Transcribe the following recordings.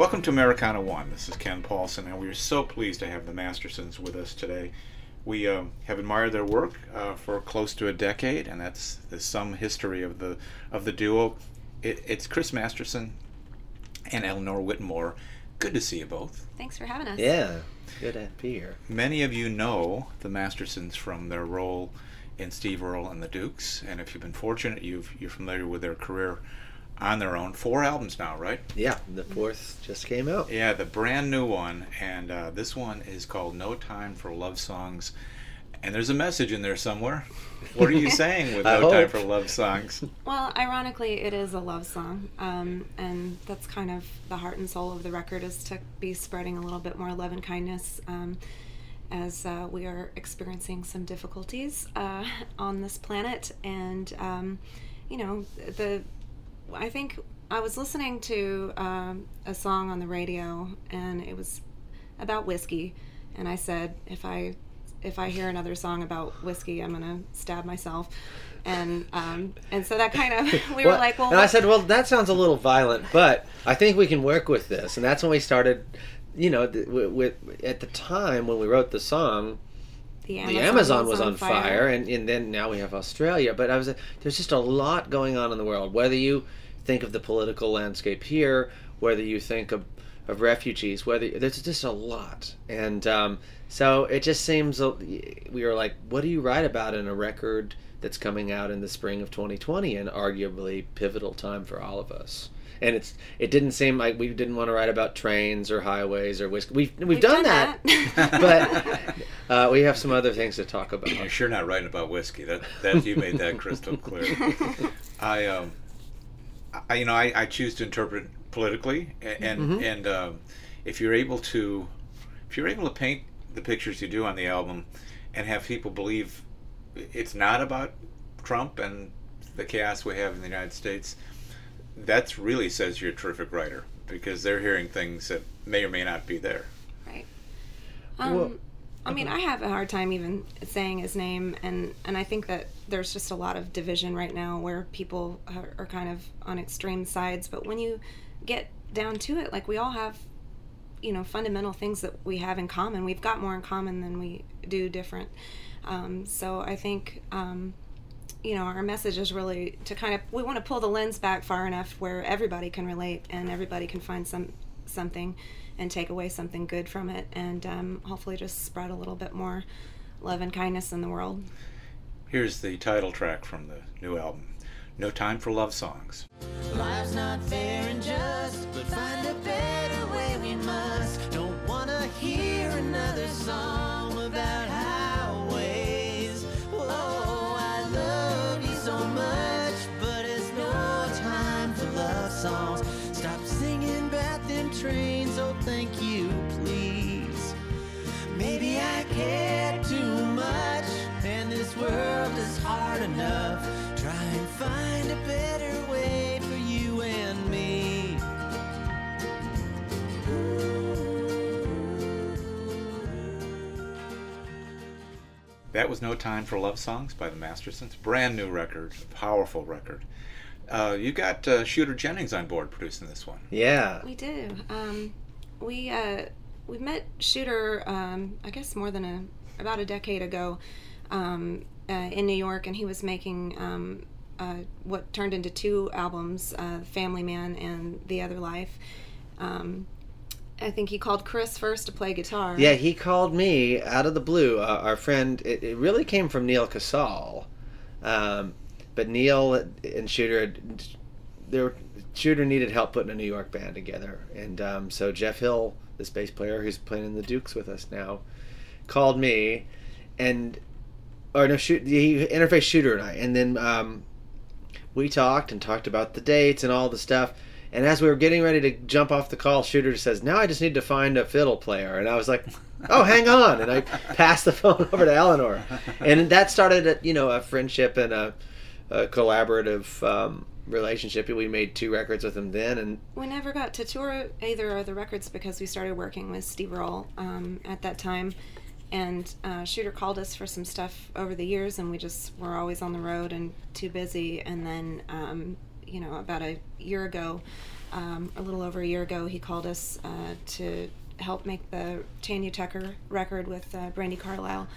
Welcome to Americana One. This is Ken Paulson, and we are so pleased to have the Mastersons with us today. We um, have admired their work uh, for close to a decade, and that's the some history of the of the duo. It, it's Chris Masterson and Eleanor Whitmore. Good to see you both. Thanks for having us. Yeah, good to be here. Many of you know the Mastersons from their role in Steve Earle and the Dukes, and if you've been fortunate, you've, you're familiar with their career on their own. Four albums now, right? Yeah, the fourth just came out. Yeah, the brand new one, and uh, this one is called "No Time for Love Songs." And there's a message in there somewhere. What are you saying with I "No Time for Love Songs"? Well, ironically, it is a love song, um, and that's kind of the heart and soul of the record is to be spreading a little bit more love and kindness um, as uh, we are experiencing some difficulties uh, on this planet. And um, you know, the I think I was listening to um, a song on the radio, and it was about whiskey, and I said, if I if I hear another song about whiskey, I'm gonna stab myself. And um, and so that kind of we were like, well, and I said, well, that sounds a little violent, but I think we can work with this. And that's when we started. You know, with, with at the time when we wrote the song, the the Amazon was on fire, and, and then now we have Australia. But I was there's just a lot going on in the world. Whether you think of the political landscape here, whether you think of, of refugees, whether there's just a lot, and um, so it just seems we were like, what do you write about in a record that's coming out in the spring of 2020, and arguably pivotal time for all of us. And it's it didn't seem like we didn't want to write about trains or highways or whiskey. We've we've, We've done, done that, that. but uh, we have some other things to talk about. You're sure not writing about whiskey. That that you made that crystal clear. I um, I you know I, I choose to interpret politically, a- and Mhm. and um, if you're able to, if you're able to paint the pictures you do on the album, and have people believe it's not about Trump and the chaos we have in the United States, that's really says you're a terrific writer because they're hearing things that may or may not be there. Right. Um, Well, I mean, I have a hard time even saying his name, and and I think that there's just a lot of division right now where people are, are kind of on extreme sides. But when you get down to it, like we all have, you know, fundamental things that we have in common. We've got more in common than we do different. Um, so I think. Um, you know, our message is really to kind of we want to pull the lens back far enough where everybody can relate and everybody can find some something and take away something good from it, and um, hopefully just spread a little bit more love and kindness in the world. Here's the title track from the new album, "No Time for Love Songs." That was No Time for Love Songs by the Mastersons. Brand new record, powerful record. Uh, you got uh, Shooter Jennings on board producing this one. Yeah. We do. Um, we uh, we met Shooter, um, I guess, more than a about a decade ago um, uh, in New York, and he was making um, uh, what turned into two albums, uh, Family Man and The Other Life. Um, I think he called Chris first to play guitar. Yeah, he called me out of the blue. Uh, our friend, it, it really came from Neal Casal, um, but Neal and Shooter, were, Shooter needed help putting a New York band together, and um, so Jeff Hill, this bass player who's playing in the Dukes with us now, called me, and or no, shoot, he interfaced Shooter and I, and then um, we talked and talked about the dates and all the stuff. And as we were getting ready to jump off the call, Shooter says, "Now I just need to find a fiddle player." And I was like, "Oh, hang on!" And I passed the phone over to Eleanor, and that started, a, you know, a friendship and a, a collaborative um, relationship. We made two records with him then, and We never got to tour either of the records because we started working with Steve Earle um, at that time. And uh, Shooter called us for some stuff over the years, and we just were always on the road and too busy. And then, um, you know, about a year ago, um, a little over a year ago, he called us uh, to help make the Tanya Tucker record with uh, Brandi Carlile,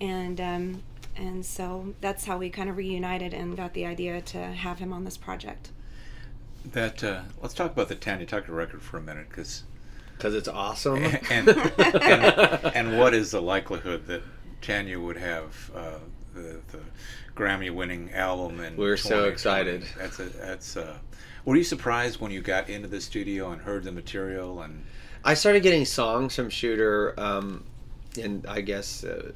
and um, and so that's how we kind of reunited and got the idea to have him on this project. That uh, let's talk about the Tanya Tucker record for a minute, because because it's awesome. and, and and what is the likelihood that Tanya would have uh, the, the Grammy-winning album? And We're so excited. That's a that's. Uh, were you surprised when you got into the studio and heard the material and? I started getting songs from Shooter, um, in I guess, uh,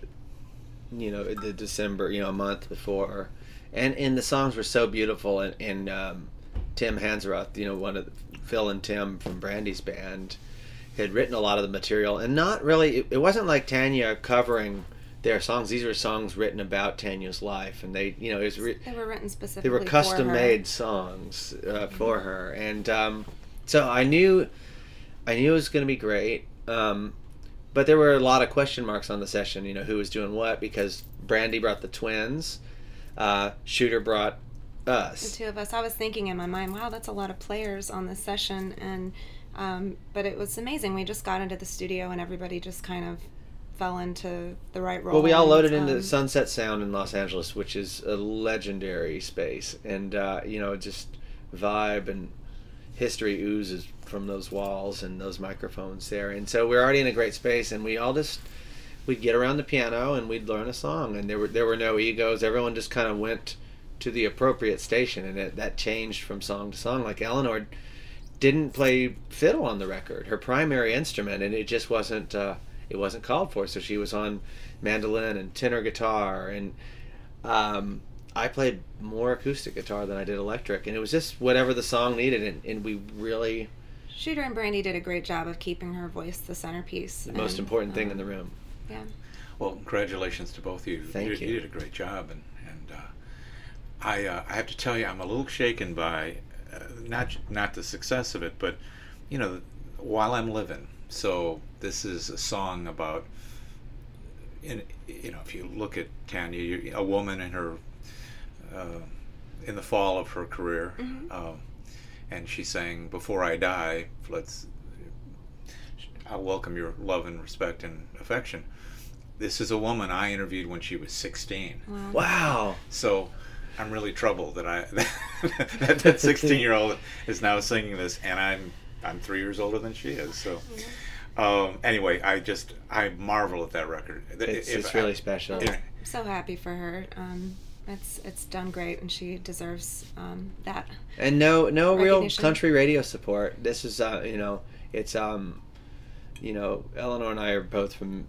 you know, the December, you know, a month before, and and the songs were so beautiful, and, and um, Tim Hanseroth, you know, one of the, Phil and Tim from Brandi's band, had written a lot of the material, and not really. It, it wasn't like Tanya covering their songs. These were songs written about Tanya's life, and they, you know, it was. Re- They were written specifically. they were custom made songs uh, for her and um, so i knew i knew it was going to be great um, but there were a lot of question marks on the session you know who was doing what because brandi brought the twins uh, shooter brought us. the two of us. I was thinking in my mind, wow, that's a lot of players on this session, and um, but it was amazing. We just got into the studio and everybody just kind of fell into the right role. well we all loaded into um, sunset sound in los angeles which is a legendary space. And uh, you know just vibe and history oozes from those walls and those microphones there. And so we're already in a great space and we all just we'd get around the piano and we'd learn a song. And there were there were no egos. Everyone just kind of went to the appropriate station and it, that changed from song to song. Like eleanor didn't play fiddle on the record her primary instrument and it just wasn't uh, it wasn't called for so she was on mandolin and tenor guitar and um, I played more acoustic guitar than I did electric and it was just whatever the song needed and, and we really Shooter and Brandi did a great job of keeping her voice the centerpiece. the most important thing in um, the room Yeah. Well, congratulations to both of you. Thank did, you. You did a great job, and and uh, I uh, I have to tell you, I'm a little shaken by uh, not not the success of it, but you know, while I'm living. So this is a song about. In, you know, if you look at Tanya, you a woman in her, uh, in the fall of her career, Mhm. um, and she's saying, "Before I die, let's I welcome your love and respect and affection. This is a woman I interviewed when she was 16. Wow. wow So I'm really troubled that I that that 16 year old is now singing this, and I'm I'm three years older than she is. So um, anyway, I just I marvel at that record. it's, If it's I- really special Yeah. I'm so happy for her. Um, it's it's done great, and she deserves um, that. and no no real country radio support this is uh you know it's um you know eleanor and i are both from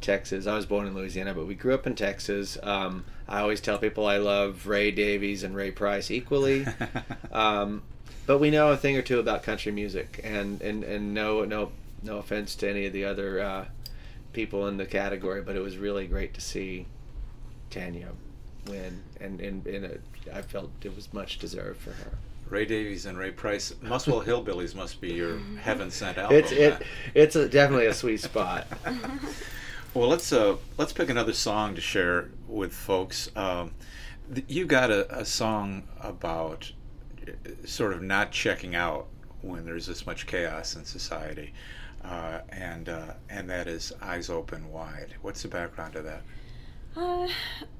texas i was born in louisiana but we grew up in texas um i always tell people i love ray davies and ray price equally um but we know a thing or two about country music and and and no no no offense to any of the other uh people in the category but it was really great to see tanya win and and, and it, i felt it was much deserved for her Ray Davies and Ray Price, Muswell Hillbillies must be your heaven sent album. It's it. It's a, definitely a sweet spot. Well, let's uh, let's pick another song to share with folks. Um, th- you got a, a song about uh, sort of not checking out when there's this much chaos in society, uh, and uh, and that is "Eyes Open Wide." What's the background to that? Uh,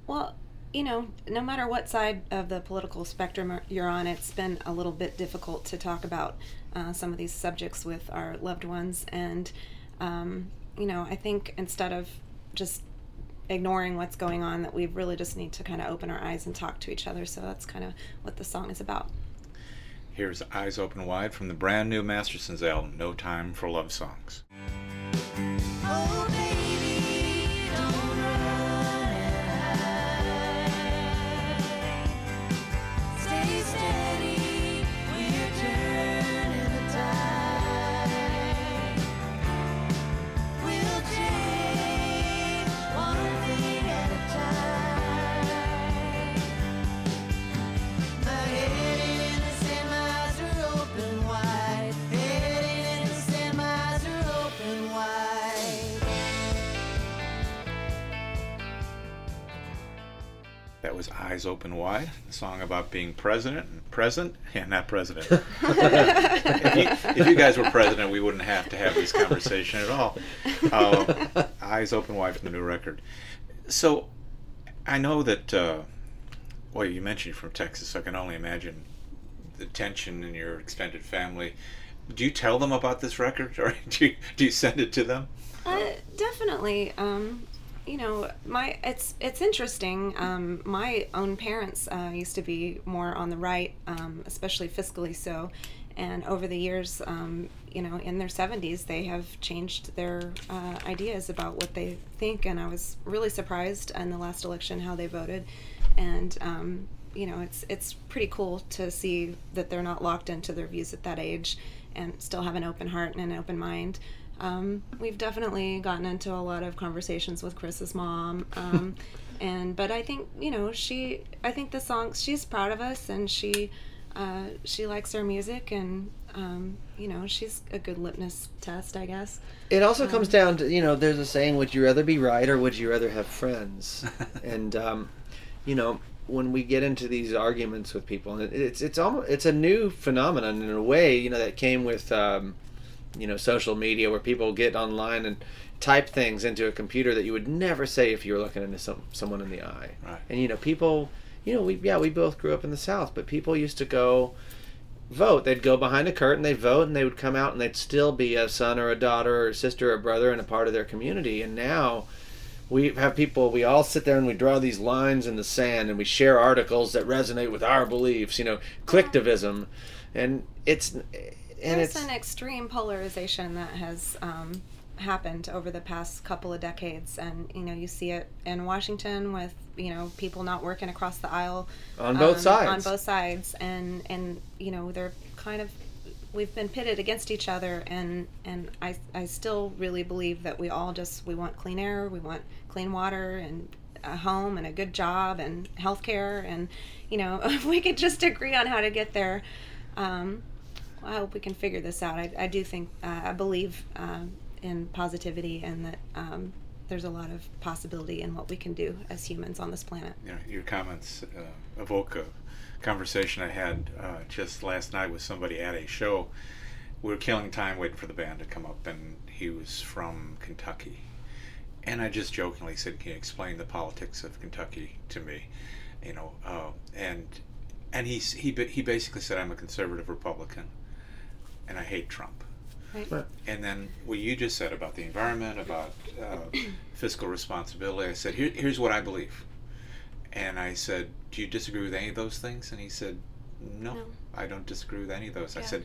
well, you know, no matter what side of the political spectrum you're on, it's been a little bit difficult to talk about uh, some of these subjects with our loved ones. And, um, you know, I think instead of just ignoring what's going on, that we really just need to kind of open our eyes and talk to each other. So that's kind of what the song is about. Here's "Eyes Open Wide" from the brand new Mastersons album, "No Time for Love Songs." Oh, Eyes Open Wide, a song about being president and present. Yeah, not president. if, you, if you guys were president, we wouldn't have to have this conversation at all. Uh, Eyes Open Wide from the new record. So I know that, uh, well, you mentioned you're from Texas, so I can only imagine the tension in your extended family. Do you tell them about this record, or do you, do you send it to them? Uh, definitely. Um, you know, my it's it's interesting. Um, my own parents uh, used to be more on the right, um, especially fiscally so, and over the years, um, you know, in their seventies, they have changed their uh, ideas about what they think, and I was really surprised in the last election how they voted, and um, you know, it's it's pretty cool to see that they're not locked into their views at that age, and still have an open heart and an open mind. Um, we've definitely gotten into a lot of conversations with Chris's mom. Um, and but I think you know she I think the song she's proud of us and she uh, she likes our music and um, you know she's a good litmus test I guess. It also comes down to you know there's a saying would you rather be right or would you rather have friends and um, you know when we get into these arguments with people and it's it's almost it's a new phenomenon in a way you know that came with um, you know social media where people get online and type things into a computer that you would never say if you were looking into some someone in the eye. Right. and you know people you know we yeah we both grew up in the south but people used to go vote. They'd go behind a curtain they'd vote and they would come out and they'd still be a son or a daughter or a sister or a brother and a part of their community. And now we have people we all sit there and we draw these lines in the sand and we share articles that resonate with our beliefs you know clicktivism and it's and There's it's an extreme polarization that has um, happened over the past couple of decades, and you know you see it in Washington with you know people not working across the aisle on both um, sides. on both sides, and and you know they're kind of we've been pitted against each other, and and I I still really believe that we all just we want clean air, we want clean water, and a home and a good job and health care and you know if we could just agree on how to get there. Um, I hope we can figure this out. I, I do think, uh, I believe um, in positivity and that um, there's a lot of possibility in what we can do as humans on this planet. you know, your comments uh, evoke a conversation I had uh, just last night with somebody at a show. We were killing time waiting for the band to come up, and he was from Kentucky. And I just jokingly said, "Can you explain the politics of Kentucky to me?" You know, uh, and and he he he basically said, "I'm a conservative Republican, and I hate Trump." Right? Right. And then what you just said about the environment, about uh, fiscal responsibility, I said, Here, here's what I believe. And I said, Do you disagree with any of those things? And he said, No, No. I don't disagree with any of those. I said,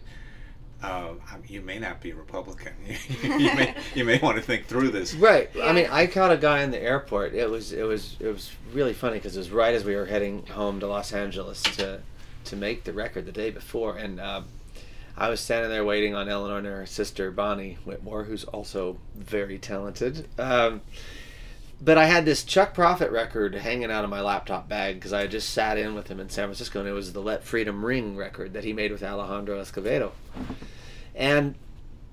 uh, You may not be a Republican. you, may, you may want to think through this. Right. I mean, I caught a guy in the airport. It was it was it was really funny because it was right as we were heading home to Los Angeles to to make the record the day before, and um, I was standing there waiting on Eleanor and her sister Bonnie Whitmore, who's also very talented. Um, but I had this Chuck Prophet record hanging out of my laptop bag because I had just sat in with him in San Francisco, and it was the Let Freedom Ring record that he made with Alejandro Escovedo. And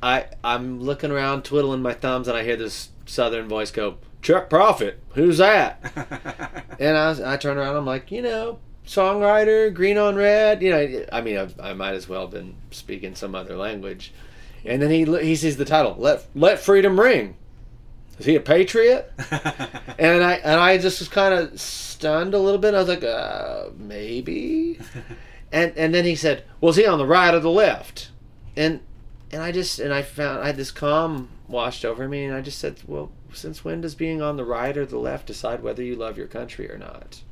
I I'm looking around, twiddling my thumbs, and I hear this southern voice go, "Chuck Prophet, who's that?" and I was, I turn around, I'm like, you know, songwriter, Green on Red. You know, I mean, I, I might as well have been speaking some other language. And then he he sees the title, "Let Let Freedom Ring." Is he a patriot? And I and I just was kind of stunned a little bit. I was like, uh, maybe. And and then he said, "Well, is he on the right or the left?" And and I just and I found I had this calm washed over me, and I just said, "Well, since when does being on the right or the left decide whether you love your country or not?"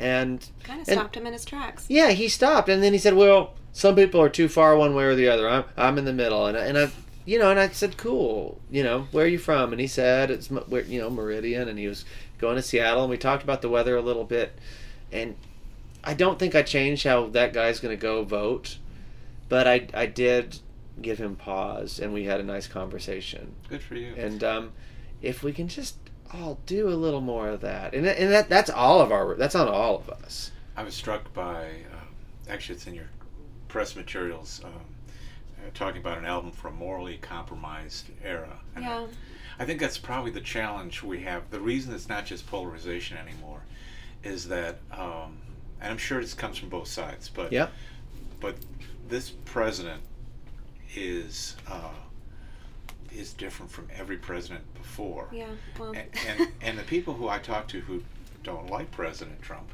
Yeah. And Kind of And- stopped him in his tracks. yeah, he stopped, and then he said, "Well, some people are too far one way or the other. I'm I'm in the middle." And I- and I, you know, and I said, "Cool, you know, where are you from?" And he said, "It's you know Meridian," and he was going to Seattle, and we talked about the weather a little bit, and I don't think I changed how that guy's going to go vote, but I I did give him pause, and we had a nice conversation, Good for you. and um, if we can just all do a little more of that, and and that that's all of our that's on all of us. I was struck by, uh, actually, it's in your press materials, um, uh, talking about an album from a morally compromised era. And Yeah. I think that's probably the challenge we have. The reason it's not just polarization anymore is that, um, and I'm sure this comes from both sides, but Yeah. but this president is uh, is different from every president before. Yeah. Well. And, and and the people who I talk to who don't like President Trump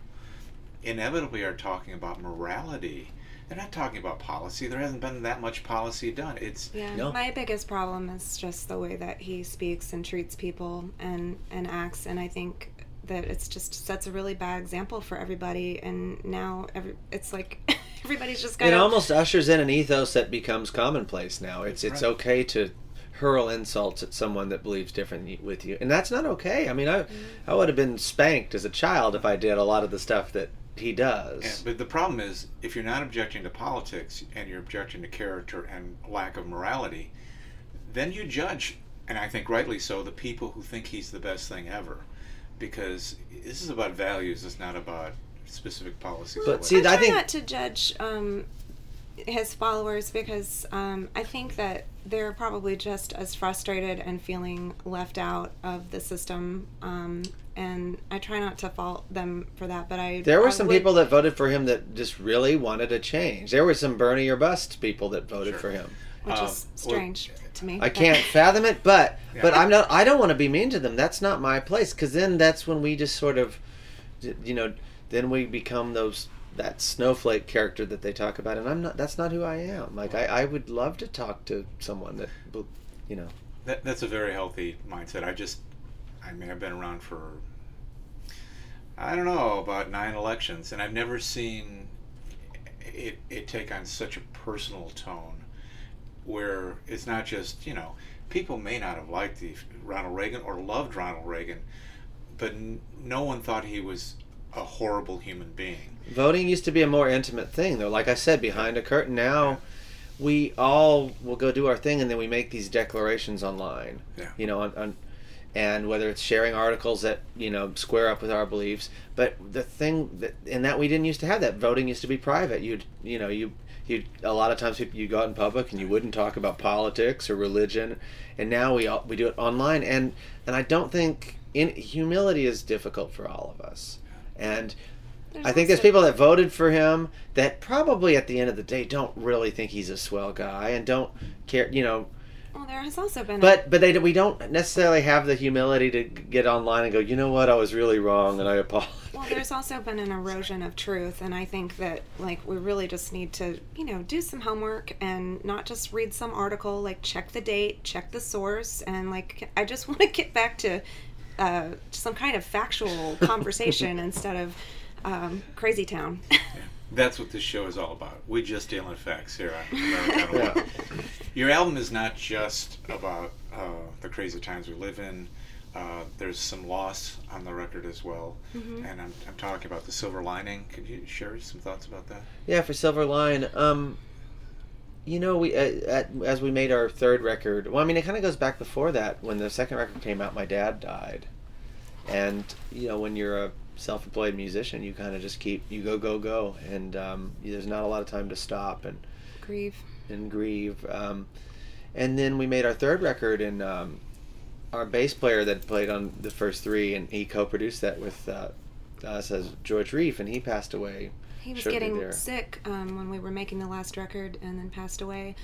inevitably are talking about morality. They're not talking about policy. There hasn't been that much policy done. It's Yeah, No. my biggest problem is just the way that he speaks and treats people and and acts, and I think that it's just sets a really bad example for everybody. And now every it's like everybody's just It kind of almost ushers in an ethos that becomes commonplace now. It's it's Right. okay to hurl insults at someone that believes different with you, and that's not okay. I mean, I I would have been spanked as a child if I did a lot of the stuff that he does. Yeah, but the problem is, if you're not objecting to politics and you're objecting to character and lack of morality, then you judge, and I think rightly so, the people who think he's the best thing ever, because this is about values. It's not about specific policies. But see, I. I think- not to judge um, his followers because um, I think that they're probably just as frustrated and feeling left out of the system. Um, and I try not to fault them for that. But I There were I some would- people that voted for him that just really wanted a change. There were some Bernie or bust people that voted Sure. for him. which Um, is well, strange to me. I can't fathom it, but but I'm not. I don't want to be mean to them. That's not my place. Because then that's when we just sort of, you know, then we become those that snowflake character that they talk about, and I'm not. That's not who I am. Like I, I would love to talk to someone that, you know. That, that's a very healthy mindset. I just, I mean, I've been around for, I don't know, about nine elections, and I've never seen it, it take on such a personal tone where it's not just, you know, people may not have liked the Ronald Reagan or loved Ronald Reagan, but no one thought he was a horrible human being. Voting used to be a more intimate thing, though. Like I said, behind a curtain. Now, we all will go do our thing, and then we make these declarations online. Yeah. You know, on, on and whether it's sharing articles that you know square up with our beliefs. But the thing that and that we didn't used to have that voting used to be private. You'd you know you you a lot of times you go out in public and you wouldn't talk about politics or religion, and now we all, we do it online. And and I don't think in humility is difficult for all of us. And I think there's people that voted for him that probably at the end of the day don't really think he's a swell guy and don't care, you know. Well, there has also been. a- But but they we don't necessarily have the humility to get online and go, you know what, I was really wrong and I apologize. Well, there's also been an erosion of truth, and I think that like we really just need to, you know, do some homework and not just read some article. Like check the date, check the source, and like I just want to get back to uh, some kind of factual conversation instead of um, crazy town. That's what this show is all about. We just deal in facts here on Yeah. Your album is not just about uh, the crazy times we live in. Uh, there's some loss on the record as well, Mm-hmm. and I'm, I'm talking about the silver lining. Could you share some thoughts about that? Yeah, for Silver Line, um, you know, we uh, at, as we made our third record. Well, I mean, it kind of goes back before that. When the second record came out, my dad died, and you know, when you're a self-employed musician, you kind of just keep you go go go, and um, there's not a lot of time to stop and Grieve. and grieve. Um, and then we made our third record, and um, our bass player that played on the first three, and he co-produced that with uh, us as George Reiff, and he passed away. He was getting there. sick um, when we were making the last record and then passed away.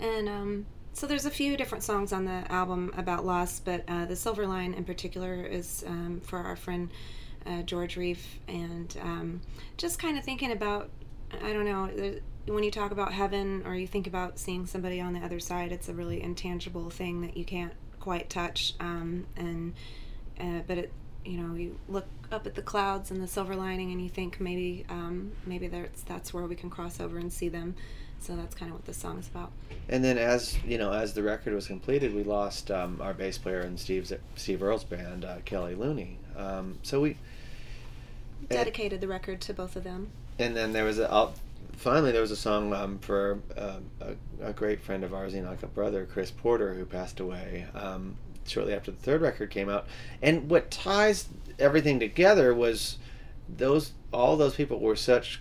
And um, so there's a few different songs on the album about loss, but uh, the Silver Line in particular is um, for our friend uh, George Reiff. And um, just kind of thinking about, I don't know, when you talk about heaven or you think about seeing somebody on the other side, it's a really intangible thing that you can't quite touch. Um, and uh, but it you know you look up at the clouds and the silver lining and you think maybe um, maybe that's that's where we can cross over and see them. So that's kind of what this song is about. And then, as you know, as the record was completed, we lost um, our bass player in Steve's Steve Earle's band, uh, Kelly Looney. Um, so we, dedicated the record to both of them. And then there was a uh, finally there was a song um, for uh, a, a great friend of ours, Enoch, a brother Chris Porter, who passed away. Um, shortly after the third record came out. And what ties everything together was those all those people were such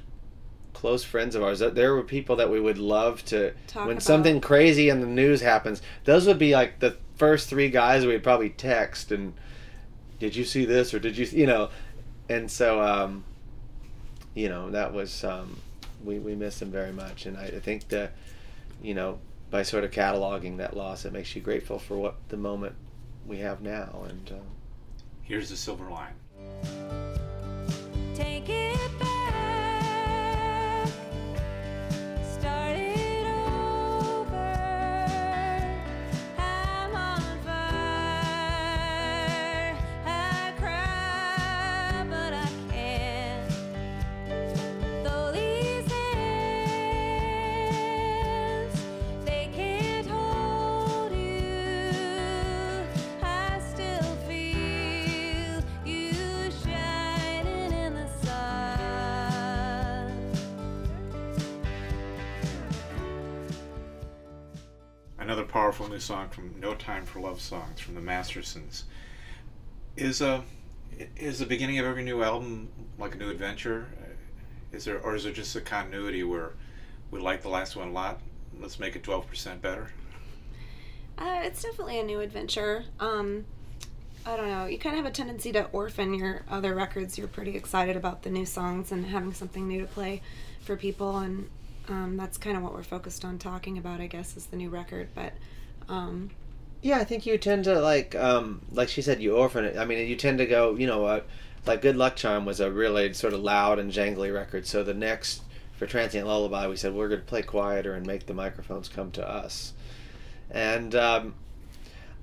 close friends of ours. That There were people that we would love to Talk when about. something crazy in the news happens. Those would be like the first three guys we'd probably text and did you see this or did you you know and so um, you know that was um, we we miss him very much, and I, I think that you know by sort of cataloging that loss, it makes you grateful for what the moment we have now, and. Uh, Here's the silver line. New song from No Time for Love Songs from the Mastersons. Is a is the beginning of every new album like a new adventure? Uh, Is there or is there just a continuity where we like the last one a lot? Let's make it twelve percent better. Uh, it's definitely a new adventure. Um, I don't know. You kind of have a tendency to orphan your other records. You're pretty excited about the new songs and having something new to play for people, and um, that's kind of what we're focused on talking about, I guess, is the new record. But um, Yeah, I think you tend to like, um, like she said, you orphan it. I mean, you tend to go, you know, uh, like Good Luck Charm was a really sort of loud and jangly record. So the next for Transient Lullaby, we said we're going to play quieter and make the microphones come to us. And um,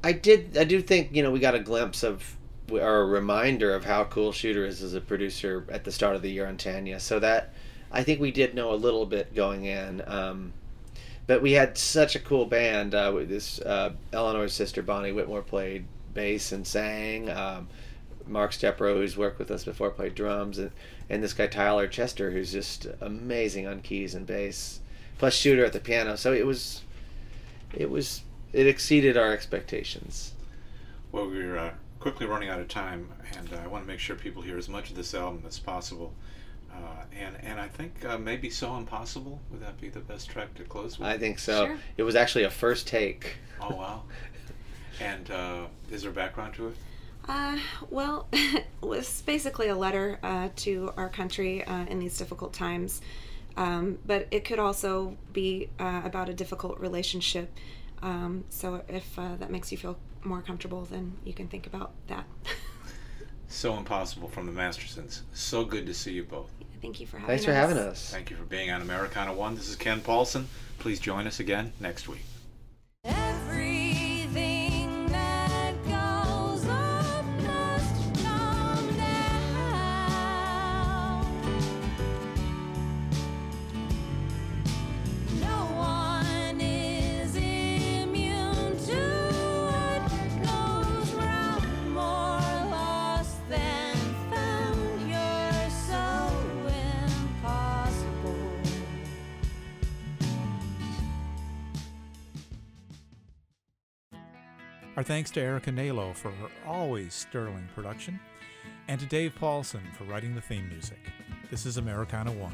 I did, I do think, you know, we got a glimpse of or a reminder of how cool Shooter is as a producer at the start of the year on Tanya. So that I think we did know a little bit going in. Um, but we had such a cool band. Uh, with this uh, Eleanor's sister Bonnie Whitmore played bass and sang. Um, Mark Stepro, who's worked with us before, played drums, and, and this guy Tyler Chester, who's just amazing on keys and bass, plus Shooter at the piano. So it was, it was, it exceeded our expectations. Well, we're uh, quickly running out of time, and I want to make sure people hear as much of this album as possible. Uh, and and I think uh, maybe "So Impossible" would that be the best track to close with? I think so. Sure. It was actually a first take. Oh wow! And uh, is there background to it? Uh, well, it was basically a letter uh, to our country uh, in these difficult times. Um, but it could also be uh, about a difficult relationship. Um, so if uh, that makes you feel more comfortable, then you can think about that. So Impossible from the Mastersons. So good to see you both. Thank you for having Thanks us. for having us. Thank you for being on Americana One. This is Ken Paulson. Please join us again next week. Our thanks to Erica Nalo for her always sterling production, and to Dave Paulson for writing the theme music. This is Americana One.